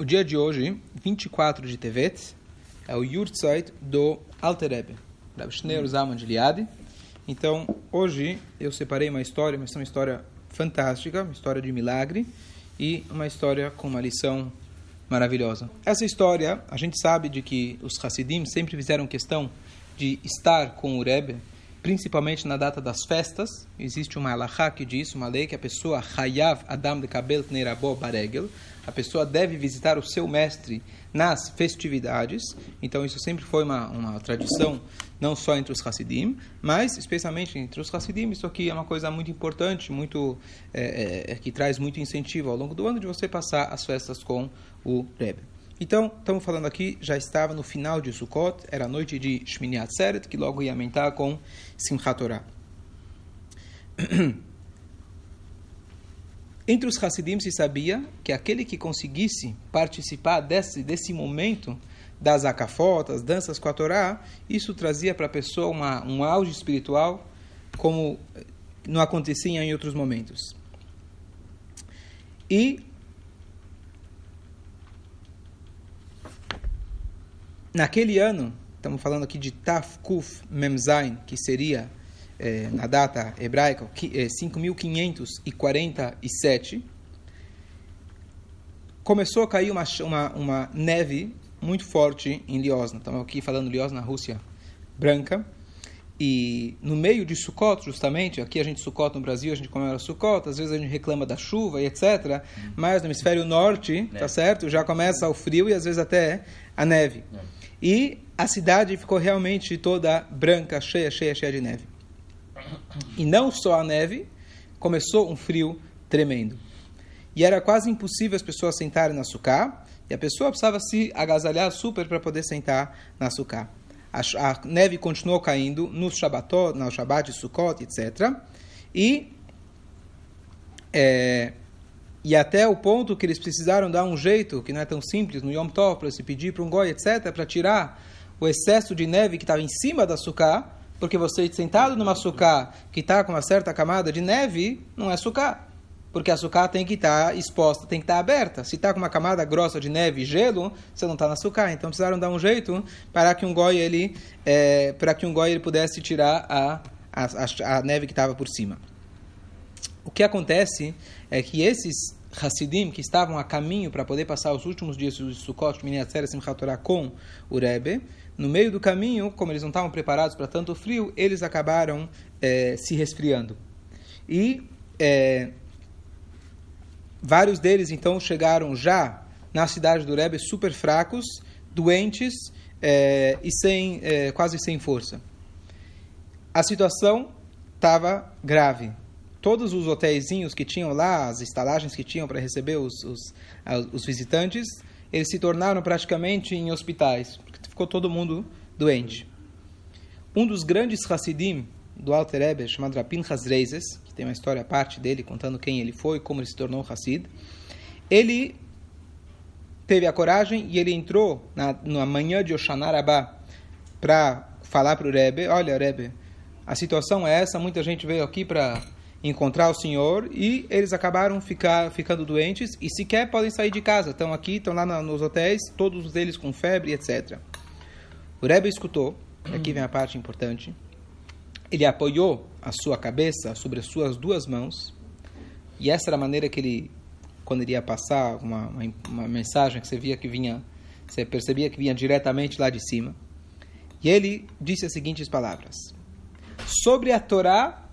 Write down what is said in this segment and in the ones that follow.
O dia de hoje, 24 de Tevet, é o Yurtzeit do Alter Rebbe, Rabbi Schneur Zalman de Liade. Então, hoje eu separei uma história, mas é uma história fantástica, uma história de milagre e uma história com uma lição maravilhosa. Essa história, a gente sabe de que os Hasidim sempre fizeram questão de estar com o Rebbe, principalmente na data das festas. Existe uma halakha que diz, uma lei, que a pessoa, Hayav Adam de Kabel Nerabo Baregel, a pessoa deve visitar o seu mestre nas festividades. Então, isso sempre foi uma, uma tradição, não só entre os Hasidim, mas especialmente entre os Hasidim. Isso aqui é uma coisa muito importante, muito é, é, que traz muito incentivo ao longo do ano de você passar as festas com o Rebbe. Então, estamos falando aqui, já estava no final de Sukkot, era a noite de Shmini Atzeret, que logo ia aumentar com Simchat Torah. Entre os Hassidim se sabia que aquele que conseguisse participar desse, desse momento das acafotas, danças com a Torá, isso trazia para a pessoa uma, um auge espiritual como não acontecia em outros momentos. E naquele ano, estamos falando aqui de Tafkuf Memzain, que seria é, na data hebraica, é, 5.547, começou a cair uma, uma, uma, neve muito forte em Liosna. Estamos aqui falando Liosna, Rússia branca. E no meio de Sukkot, justamente, aqui a gente Sukkot no Brasil, a gente comemora Sukkot, às vezes a gente reclama da chuva e etc. Mas no hemisfério norte, tá certo? Já começa o frio e às vezes até a neve. E a cidade ficou realmente toda branca, cheia, cheia, cheia de neve. E não só a neve, começou um frio tremendo. E era quase impossível as pessoas sentarem na sucá, e a pessoa precisava se agasalhar super para poder sentar na sucá. A, a, neve continuou caindo no Shabbatot, no Shabbat, Sukkot, etc. E, é, e até o ponto que eles precisaram dar um jeito, que não é tão simples, no Yom Tov, para se pedir para um goi, etc., para tirar o excesso de neve que estava em cima da sucá, porque você sentado numa sucá que está com uma certa camada de neve, não é sucá. Porque a sucá tem que estar tá exposta, tem que estar tá aberta. Se está com uma camada grossa de neve e gelo, você não está na sucá. Então precisaram dar um jeito para que um goi ele, é, para que um goi ele pudesse tirar a, a, a neve que estava por cima. O que acontece é que esses Hassidim que estavam a caminho para poder passar os últimos dias de Sukkot, Miniatzera, Simchat Torah com o Rebbe, no meio do caminho, como eles não estavam preparados para tanto frio, eles acabaram é, se resfriando. E é, vários deles, então, chegaram já na cidade do Rebbe super fracos, doentes é, e sem, quase sem força. A situação estava grave. Todos os hotéisinhos que tinham lá, as estalagens que tinham para receber os, os, os visitantes, eles se tornaram praticamente em hospitais ficou todo mundo doente. Um dos grandes Hassidim do Alter Rebbe, chamado Rapin Hazreizes, que tem uma história à parte dele, contando quem ele foi, como ele se tornou Hassid, ele teve a coragem e ele entrou na, na manhã de Oshana Rabbah para falar para o Rebbe, olha Rebbe, a situação é essa, muita gente veio aqui para encontrar o Senhor e eles acabaram ficar, ficando doentes e sequer podem sair de casa, estão aqui, estão lá nos hotéis, todos eles com febre, etc. O Rebbe escutou, aqui vem a parte importante, ele apoiou a sua cabeça sobre as suas duas mãos, e essa era a maneira que ele, quando ele ia passar uma, uma, uma mensagem que você via que vinha, você percebia que vinha diretamente lá de cima, e ele disse as seguintes palavras: Sobre a Torá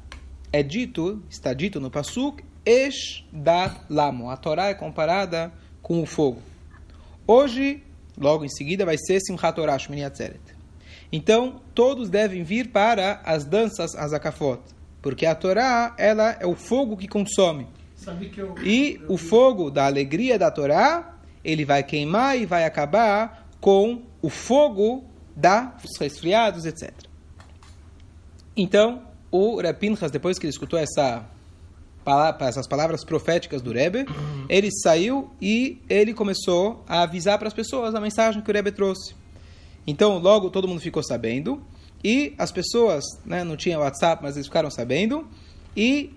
é dito, está dito no Pasuk, Esh da Lamo. A Torá é comparada com o fogo. Hoje Logo em seguida vai ser Simchat Torah Shmini Atzeret. Então, todos devem vir para as danças Azakafot, porque a Torá ela é o fogo que consome. Que eu, e eu, o fogo da alegria da Torá, ele vai queimar e vai acabar com o fogo dos resfriados, etc. Então, o Rapinchas, depois que ele escutou essa essas palavras proféticas do Rebbe, ele saiu e ele começou a avisar para as pessoas a mensagem que o Rebbe trouxe. Então, logo todo mundo ficou sabendo e as pessoas, né, não tinham WhatsApp, mas eles ficaram sabendo e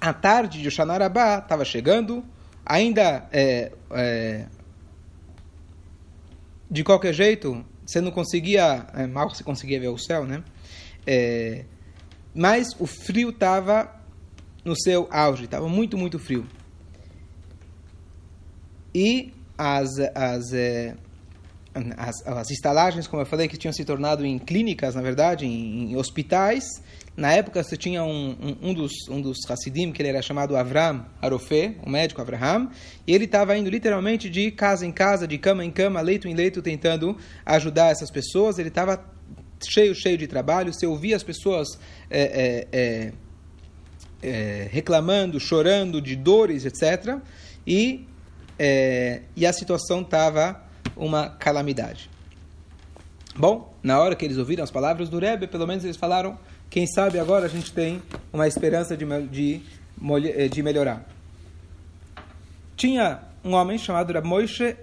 a tarde de Oxanarabá estava chegando, Ainda, é, é, de qualquer jeito, você não conseguia, é, mal você conseguia ver o céu, né? É, mas o frio estava no seu auge, estava muito, muito frio. E as, as, é, as, as, estalagens, como eu falei, que tinham se tornado em clínicas, na verdade, em, em hospitais. Na época, você tinha um, um, um, dos, um dos Hassidim, que ele era chamado Avram Arofé, o médico Abraham, e ele estava indo literalmente de casa em casa, de cama em cama, leito em leito, tentando ajudar essas pessoas. Ele estava cheio, cheio de trabalho. Você ouvia as pessoas é, é, é, é reclamando, chorando de dores, etc. E, é, e a situação estava uma calamidade. Bom, na hora que eles ouviram as palavras do Rebbe, pelo menos eles falaram, quem sabe agora a gente tem uma esperança de, de, eh, de melhorar. Tinha um homem chamado Moshe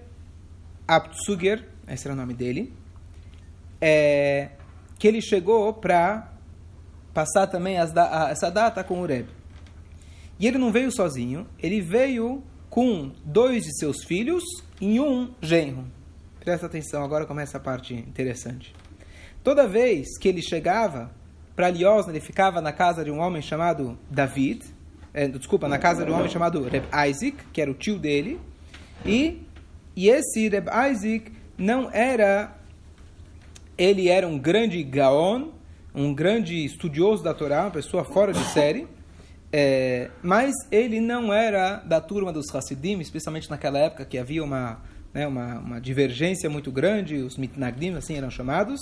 Aptsuger, esse era o nome dele, é, que ele chegou para passar também a, essa data com o Rebbe. E ele não veio sozinho, ele veio com dois de seus filhos e um genro. Presta atenção, agora começa a parte interessante. Toda vez que ele chegava para Liosna, ele ficava na casa de um homem chamado David, é, desculpa, na casa de um homem chamado Reb Isaac, que era o tio dele, e, e esse Reb Isaac não era, ele era um grande gaon, um grande estudioso da Torá, uma pessoa fora de série, é, mas ele não era da turma dos Hassidim, especialmente naquela época que havia uma né, uma, uma divergência muito grande, os mitnagdim, assim eram chamados,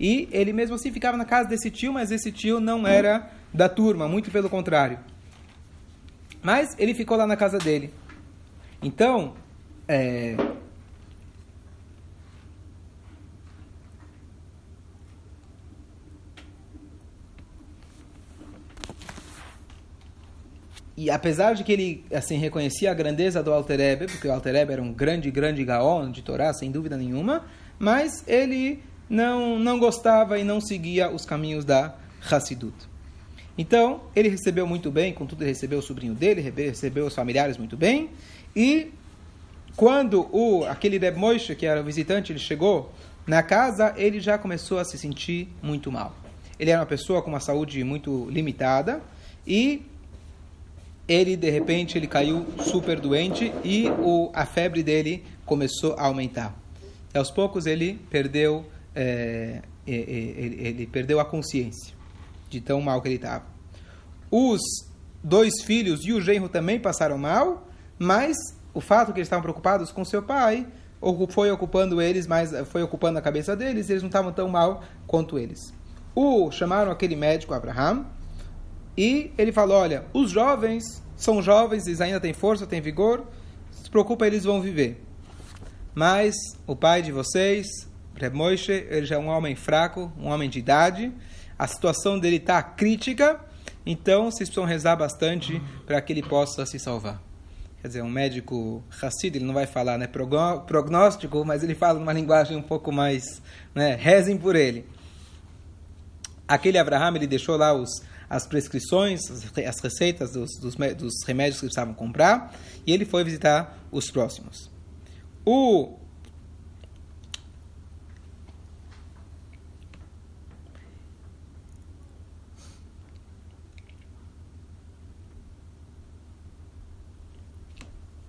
e ele mesmo assim ficava na casa desse tio, mas esse tio não era da turma, muito pelo contrário. Mas ele ficou lá na casa dele. Então, é, E apesar de que ele assim reconhecia a grandeza do Alter Ebe, porque o Alter Ebe era um grande, grande gaon de Torá, sem dúvida nenhuma, mas ele não, não gostava e não seguia os caminhos da Hassidut. Então, ele recebeu muito bem, contudo, ele recebeu o sobrinho dele, recebeu os familiares muito bem, e quando o, aquele Reb Moshe, que era o visitante, ele chegou na casa, ele já começou a se sentir muito mal. Ele era uma pessoa com uma saúde muito limitada, e ele de repente ele caiu super doente e o, a febre dele começou a aumentar. E aos poucos ele perdeu é, ele, ele, perdeu a consciência de tão mal que ele estava. Os dois filhos e o genro também passaram mal, mas o fato que eles estavam preocupados com seu pai foi ocupando eles, mas foi ocupando a cabeça deles, eles não estavam tão mal quanto eles. O chamaram aquele médico Abraham e ele falou: Olha, os jovens são jovens, eles ainda têm força, têm vigor, se preocupa, eles vão viver. Mas o pai de vocês, Reb Moshe, ele já é um homem fraco, um homem de idade, a situação dele está crítica, então vocês precisam rezar bastante para que ele possa se salvar. Quer dizer, um médico Hassid, ele não vai falar né, prognóstico, mas ele fala numa linguagem um pouco mais, né, rezem por ele. Aquele Abraham, ele deixou lá os as prescrições, as receitas dos, dos, dos remédios que precisavam comprar, e ele foi visitar os próximos. O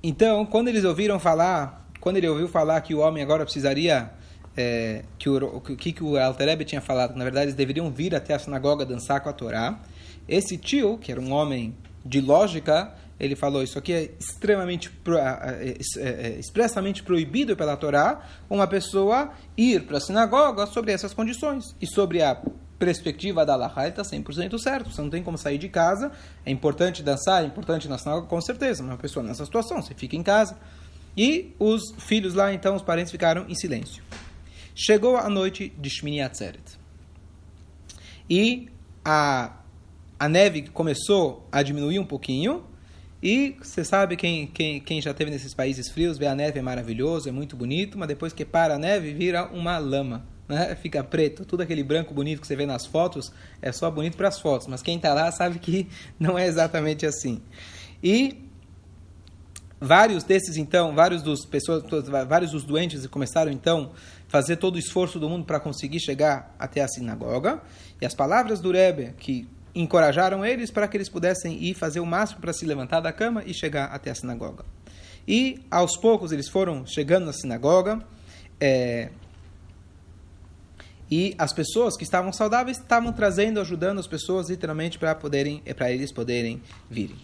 Então, quando eles ouviram falar, quando ele ouviu falar que o homem agora precisaria é, que o que, que o Alterebe tinha falado, que na verdade eles deveriam vir até a sinagoga dançar com a Torá. Esse tio, que era um homem de lógica, ele falou isso aqui é extremamente é, é, expressamente proibido pela Torá uma pessoa ir para a sinagoga sobre essas condições e sobre a perspectiva da Allah, ele está 100% certo. Você não tem como sair de casa. É importante dançar, é importante na sinagoga, com certeza. Uma pessoa nessa situação, você fica em casa. E os filhos lá, então, os parentes ficaram em silêncio. Chegou a noite de Shmini Atzeret. E a, a neve começou a diminuir um pouquinho. E você sabe, quem, quem, quem já esteve nesses países frios, vê a neve é maravilhoso, é muito bonito, mas depois que para a neve, vira uma lama. Né? Fica preto. Tudo aquele branco bonito que você vê nas fotos é só bonito para as fotos, mas quem está lá sabe que não é exatamente assim. E vários desses então, vários dos pessoas, vários dos doentes começaram então fazer todo o esforço do mundo para conseguir chegar até a sinagoga. E as palavras do Rebbe que encorajaram eles para que eles pudessem ir fazer o máximo para se levantar da cama e chegar até a sinagoga. E aos poucos eles foram chegando na sinagoga. É, e as pessoas que estavam saudáveis estavam trazendo, ajudando as pessoas literalmente para poderem, para eles poderem virem.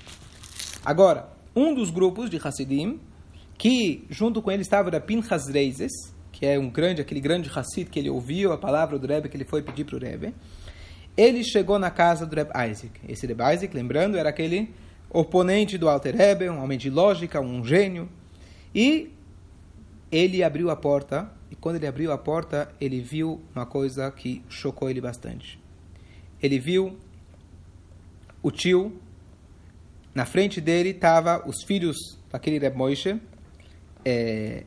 Agora, um dos grupos de Hassidim, que junto com ele estava o Pinchas Reizes, que é um grande, aquele grande Hassid que ele ouviu a palavra do Rebbe que ele foi pedir para o Rebbe, ele chegou na casa do Rebbe Isaac. Esse Rebbe Isaac, lembrando, era aquele oponente do Alter Rebbe, um homem de lógica, um gênio, e ele abriu a porta e quando ele abriu a porta, ele viu uma coisa que chocou ele bastante. Ele viu o tio, na frente dele estavam os filhos daquele Reb Moshe, é,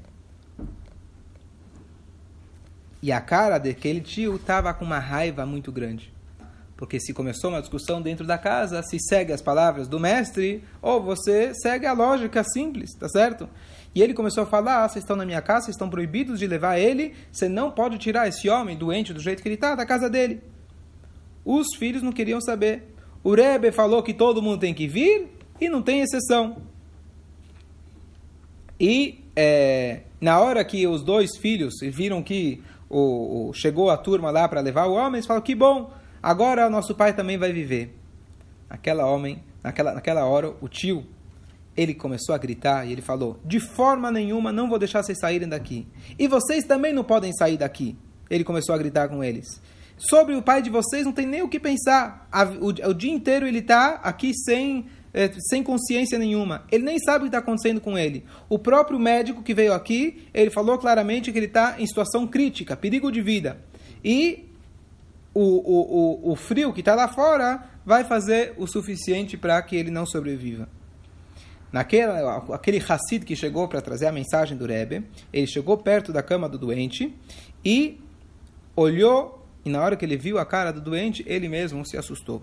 e a cara daquele tio estava com uma raiva muito grande. Porque se começou uma discussão dentro da casa, se segue as palavras do mestre, ou você segue a lógica simples, tá certo? E ele começou a falar: ah, vocês estão na minha casa, vocês estão proibidos de levar ele, você não pode tirar esse homem doente do jeito que ele está da casa dele. Os filhos não queriam saber. O Rebbe falou que todo mundo tem que vir e não tem exceção. E é, na hora que os dois filhos viram que o, o chegou a turma lá para levar o homem, eles falaram: que bom, agora o nosso pai também vai viver. Naquela homem, naquela, naquela hora, o tio ele começou a gritar e ele falou: De forma nenhuma não vou deixar vocês saírem daqui. E vocês também não podem sair daqui. Ele começou a gritar com eles. Sobre o pai de vocês não tem nem o que pensar. O, o dia inteiro ele está aqui sem, é, sem consciência nenhuma. Ele nem sabe o que está acontecendo com ele. O próprio médico que veio aqui, ele falou claramente que ele está em situação crítica, perigo de vida. E o, o, o, o frio que está lá fora vai fazer o suficiente para que ele não sobreviva. Naquele, aquele Hassid que chegou para trazer a mensagem do Rebbe, ele chegou perto da cama do doente e olhou, e na hora que ele viu a cara do doente, ele mesmo se assustou.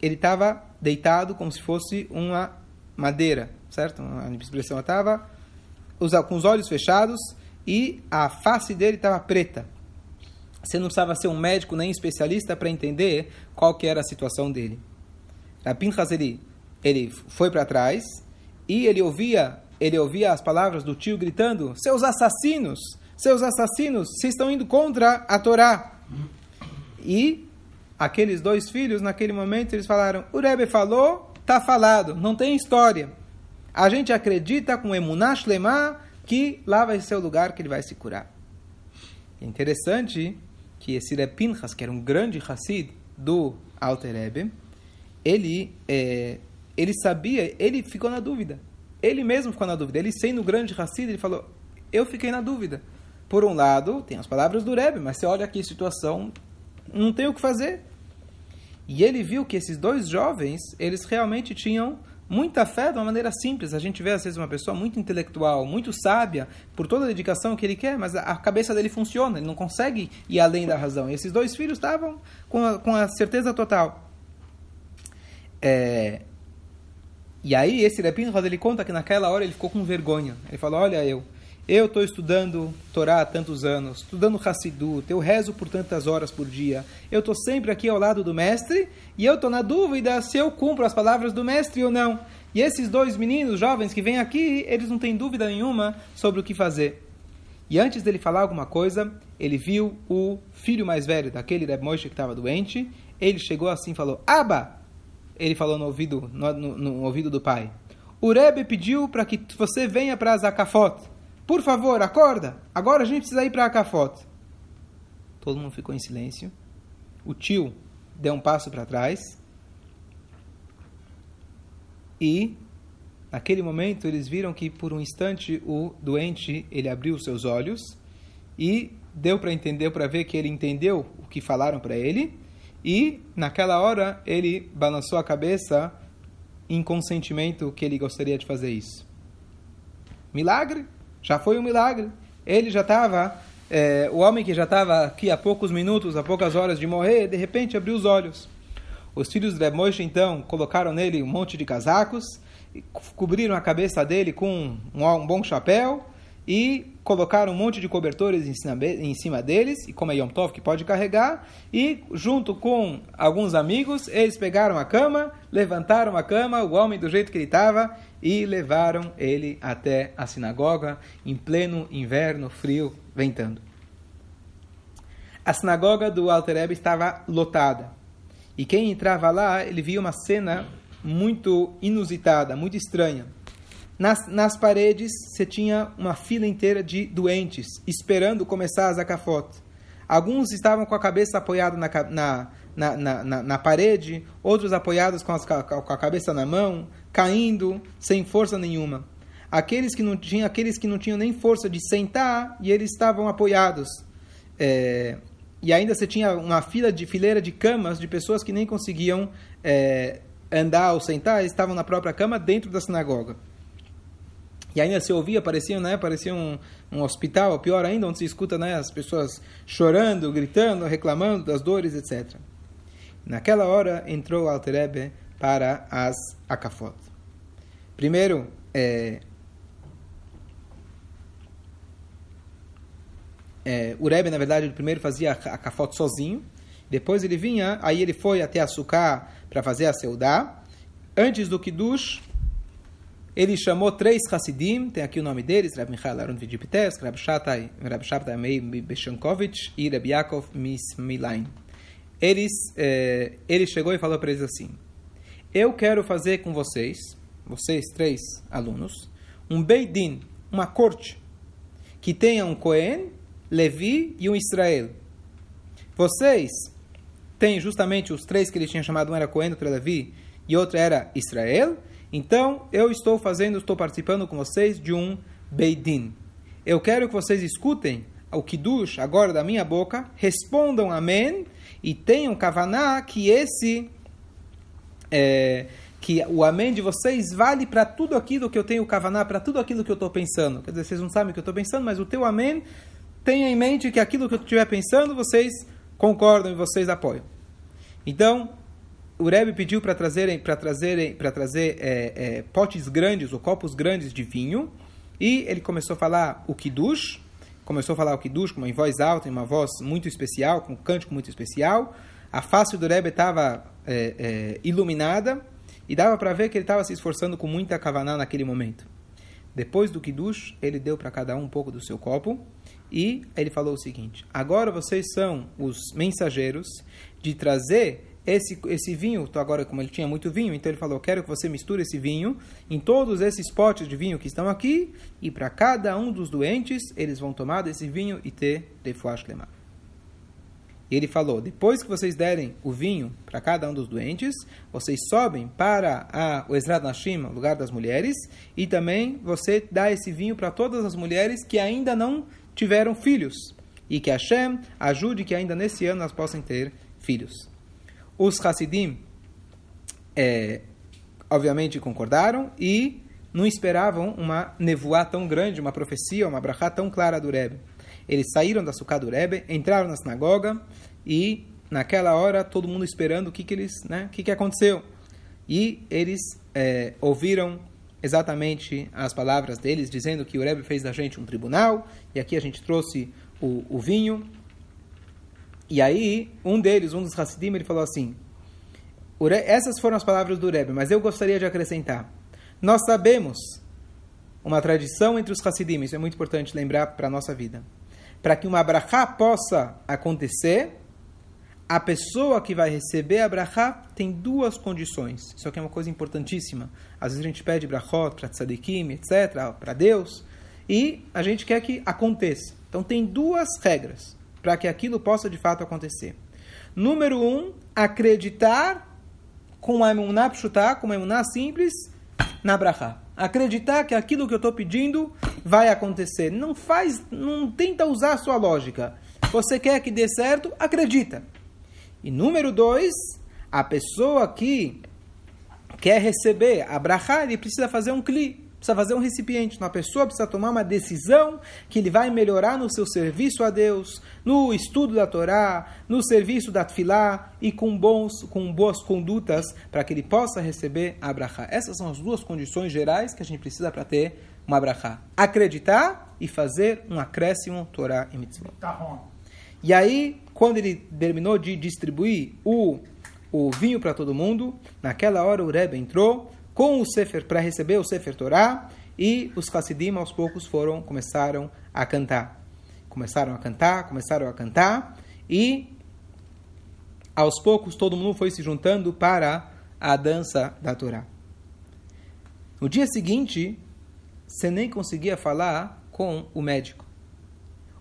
Ele estava deitado como se fosse uma madeira, certo? A expressão estava com os olhos fechados e a face dele estava preta. Você não precisava ser um médico nem especialista para entender qual que era a situação dele. Rabin Hazeri ele foi para trás e ele ouvia, ele ouvia as palavras do tio gritando: "Seus assassinos, seus assassinos, vocês estão indo contra a Torá". E aqueles dois filhos, naquele momento, eles falaram: "O Rebbe falou, tá falado, não tem história. A gente acredita com Emunash Lemá que lá vai ser o lugar que ele vai se curar". É interessante que esse Rebbe Pinchas, que era um grande Hassid do Alter Rebbe, ele é, ele sabia, ele ficou na dúvida. Ele mesmo ficou na dúvida. Ele sendo grande Hassid, ele falou, eu fiquei na dúvida. Por um lado, tem as palavras do Rebbe, mas você olha aqui a situação, não tem o que fazer. E ele viu que esses dois jovens, eles realmente tinham muita fé de uma maneira simples. A gente vê às vezes uma pessoa muito intelectual, muito sábia, por toda a dedicação que ele quer, mas a cabeça dele funciona, ele não consegue ir além da razão. E esses dois filhos estavam com a, com a certeza total. É, e aí esse Rebbe ele conta que naquela hora ele ficou com vergonha. Ele falou, olha eu, eu estou estudando Torá há tantos anos, estudando Hassidut, eu rezo por tantas horas por dia, eu estou sempre aqui ao lado do mestre e eu estou na dúvida se eu cumpro as palavras do mestre ou não. E esses dois meninos jovens que vêm aqui, eles não têm dúvida nenhuma sobre o que fazer. E antes dele falar alguma coisa, ele viu o filho mais velho daquele Reb Moshe que estava doente. Ele chegou assim e falou: Aba, ele falou no ouvido, no, no, no ouvido do pai. O Rebbe pediu para que você venha para Zakafot. Por favor, acorda. Agora a gente precisa ir para Zakafot. Todo mundo ficou em silêncio. O tio deu um passo para trás. E naquele momento eles viram que por um instante o doente ele abriu seus olhos e deu para entender, para ver que ele entendeu o que falaram para ele e, naquela hora, ele balançou a cabeça em consentimento que ele gostaria de fazer isso. Milagre? Já foi um milagre. Ele já estava, é, o homem que já estava aqui há poucos minutos, há poucas horas de morrer, de repente abriu os olhos. Os filhos de Moshe, então, colocaram nele um monte de casacos cobriram a cabeça dele com um, um bom chapéu e colocaram um monte de cobertores em cima, deles, e como é Yom Tov que pode carregar, e junto com alguns amigos, eles pegaram a cama, levantaram a cama, o homem do jeito que ele estava, e levaram ele até a sinagoga em pleno inverno frio, ventando. A sinagoga do Alter Rebbe estava lotada. E quem entrava lá, ele via uma cena muito inusitada, muito estranha. Nas, nas paredes, você tinha uma fila inteira de doentes, esperando começar a zakafot. Alguns estavam com a cabeça apoiada na, na, na, na, na parede, outros apoiados com, as, com a cabeça na mão, caindo, sem força nenhuma. Aqueles que não tinham, aqueles que não tinham nem força de sentar, e eles estavam apoiados. É, e ainda você tinha uma fila de fileira de camas de pessoas que nem conseguiam é, andar ou sentar, estavam na própria cama dentro da sinagoga. E ainda se ouvia, parecia, né, parecia um, um hospital, pior ainda, onde se escuta né, as pessoas chorando, gritando, reclamando das dores, etc. Naquela hora entrou Alterebe para as Akafot. Primeiro, é, é, o Rebbe, na verdade, ele primeiro fazia a Akafot sozinho, depois ele vinha, aí ele foi até Açúcar para fazer a Seudá. Antes do Kiddush, ele chamou três Hasidim, tem aqui o nome deles, Rab Michael Aron Vidipitesk, Rab Shatai, Rab Shabtai Mei Beshankovich e Rab Yaakov Mismilain. Eles, eh, ele chegou e falou para eles assim, eu quero fazer com vocês, vocês três alunos, um Beidin, uma corte, que tenha um Cohen, Levi e um Israel. Vocês têm justamente os três que ele tinha chamado, um era Cohen, outro era Levi e outro era Israel. Então, eu estou fazendo, estou participando com vocês de um Beidin. Eu quero que vocês escutem o Kiddush agora da minha boca, respondam Amém e tenham Kavaná que esse é, que o amém de vocês vale para tudo aquilo que eu tenho kavaná, para tudo aquilo que eu estou pensando. Quer dizer, vocês não sabem o que eu estou pensando, mas o teu amém tenha em mente que aquilo que eu estiver pensando, vocês concordam e vocês apoiam. Então, o Rebbe pediu para trazerem, para trazerem, para trazer é, é, potes grandes ou copos grandes de vinho e ele começou a falar o kiddush, começou a falar o kiddush com uma voz alta, em uma voz muito especial, com um cântico muito especial. A face do Rebbe estava é, é, iluminada e dava para ver que ele estava se esforçando com muita kavaná naquele momento. Depois do kiddush, ele deu para cada um um pouco do seu copo e ele falou o seguinte: agora vocês são os mensageiros de trazer esse, esse vinho, agora como ele tinha muito vinho, então ele falou, quero que você misture esse vinho em todos esses potes de vinho que estão aqui, e para cada um dos doentes, eles vão tomar desse vinho e ter refuash lemar. E ele falou, depois que vocês derem o vinho para cada um dos doentes, vocês sobem para a, o Ezrat Nashim, lugar das mulheres, e também você dá esse vinho para todas as mulheres que ainda não tiveram filhos. E que Hashem ajude que ainda nesse ano elas possam ter filhos. Os Hassidim, é, obviamente, concordaram e não esperavam uma nevoá tão grande, uma profecia, uma brachá tão clara do Rebbe. Eles saíram da sucá do Rebbe, entraram na sinagoga e, naquela hora, todo mundo esperando o que, que eles, né, o que, que aconteceu. E eles é, ouviram exatamente as palavras deles, dizendo que o Rebbe fez da gente um tribunal, e aqui a gente trouxe o, o vinho. E aí, um deles, um dos Hassidim, ele falou assim: essas foram as palavras do Rebbe, mas eu gostaria de acrescentar. Nós sabemos uma tradição entre os Hassidim, isso é muito importante lembrar para a nossa vida. Para que uma brachá possa acontecer, a pessoa que vai receber a brachá tem duas condições. Isso aqui é uma coisa importantíssima. Às vezes a gente pede brachot para tzadikim, etc., para Deus, e a gente quer que aconteça. Então tem duas regras para que aquilo possa de fato acontecer. Número um, acreditar com a emuná pshutá, com a emuná simples, na brachá. Acreditar que aquilo que eu estou pedindo vai acontecer. Não faz, não tenta usar a sua lógica. Você quer que dê certo? Acredita. E número dois, a pessoa que quer receber a brachá, ele precisa fazer um cli. Precisa fazer um recipiente. Uma pessoa precisa tomar uma decisão que ele vai melhorar no seu serviço a Deus, no estudo da Torá, no serviço da Tfilá e com, bons, com boas condutas para que ele possa receber a Abraha. Essas são as duas condições gerais que a gente precisa para ter uma Abraha. Acreditar e fazer um acréscimo Torá e Mitzvot. Tá e aí, quando ele terminou de distribuir o, o vinho para todo mundo, naquela hora o Rebbe entrou com o Sefer para receber o Sefer Torá e os Hasidim aos poucos foram começaram a cantar. Começaram a cantar, começaram a cantar e aos poucos todo mundo foi se juntando para a dança da Torá. No dia seguinte, você nem conseguia falar com o médico.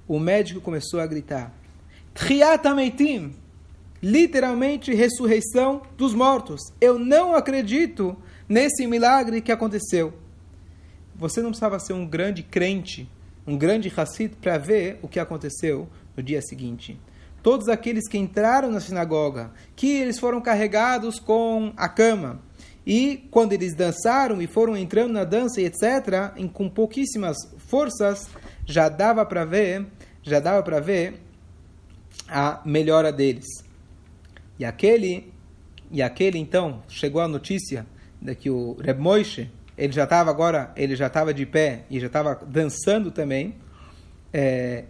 O médico começou a gritar: Triatameitim! Literalmente, ressurreição dos mortos. Eu não acredito nesse milagre que aconteceu. Você não precisava ser um grande crente, um grande Hassid, para ver o que aconteceu no dia seguinte. Todos aqueles que entraram na sinagoga, que eles foram carregados com a cama, e quando eles dançaram e foram entrando na dança e etc., em, com pouquíssimas forças, já dava para ver, já dava para ver a melhora deles. E aquele, e aquele então chegou a notícia que o Reb Moishe, ele já estava agora, ele já estava de pé e já estava dançando também. É,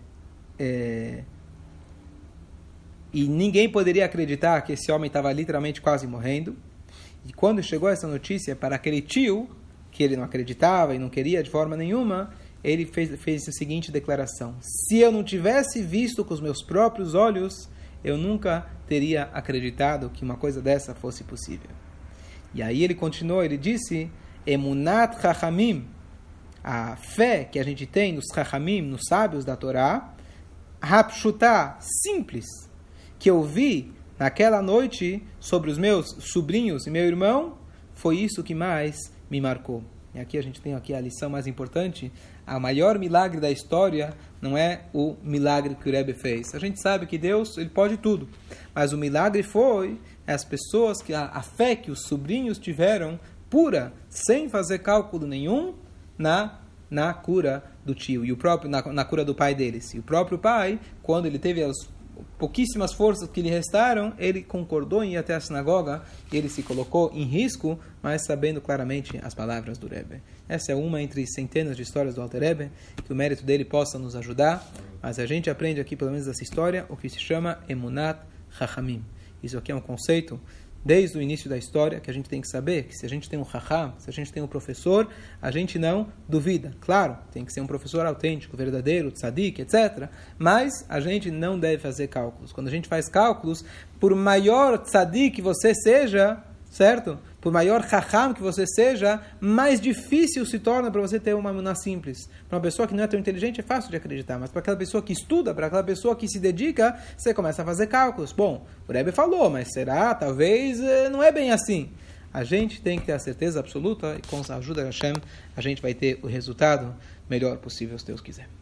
é, e ninguém poderia acreditar que esse homem estava literalmente quase morrendo. E quando chegou essa notícia para aquele tio, que ele não acreditava e não queria de forma nenhuma, ele fez, fez a seguinte declaração: Se eu não tivesse visto com os meus próprios olhos, eu nunca teria acreditado que uma coisa dessa fosse possível. E aí ele continuou, ele disse: Emunat Chachamim, a fé que a gente tem nos Chachamim, nos sábios da Torá, Rapshutá, simples, que eu vi naquela noite sobre os meus sobrinhos e meu irmão, foi isso que mais me marcou. E aqui a gente tem aqui a lição mais importante. A maior milagre da história não é o milagre que o Rebbe fez. A gente sabe que Deus ele pode tudo, mas o milagre foi as pessoas que a, a fé que os sobrinhos tiveram pura, sem fazer cálculo nenhum na na cura do tio e o próprio na, na cura do pai deles. E o próprio pai, quando ele teve as pouquíssimas forças que lhe restaram, ele concordou em ir até a sinagoga ele se colocou em risco, mas sabendo claramente as palavras do Rebbe. Essa é uma entre centenas de histórias do Alter Rebbe, que o mérito dele possa nos ajudar, mas a gente aprende aqui, pelo menos dessa história, o que se chama Emunat Chachamim. Isso aqui é um conceito desde o início da história, que a gente tem que saber que se a gente tem um raham, se a gente tem um professor, a gente não duvida. Claro, tem que ser um professor autêntico, verdadeiro, tzadik, etc. Mas a gente não deve fazer cálculos. Quando a gente faz cálculos, por maior tzadik que você seja, certo? por maior raham que você seja, mais difícil se torna para você ter uma muná simples. Para uma pessoa que não é tão inteligente é fácil de acreditar, mas para aquela pessoa que estuda, para aquela pessoa que se dedica, você começa a fazer cálculos. Bom, o Rebbe falou, mas será? Talvez eh, não é bem assim. A gente tem que ter a certeza absoluta e com a ajuda de Hashem a gente vai ter o resultado melhor possível, se Deus quiser.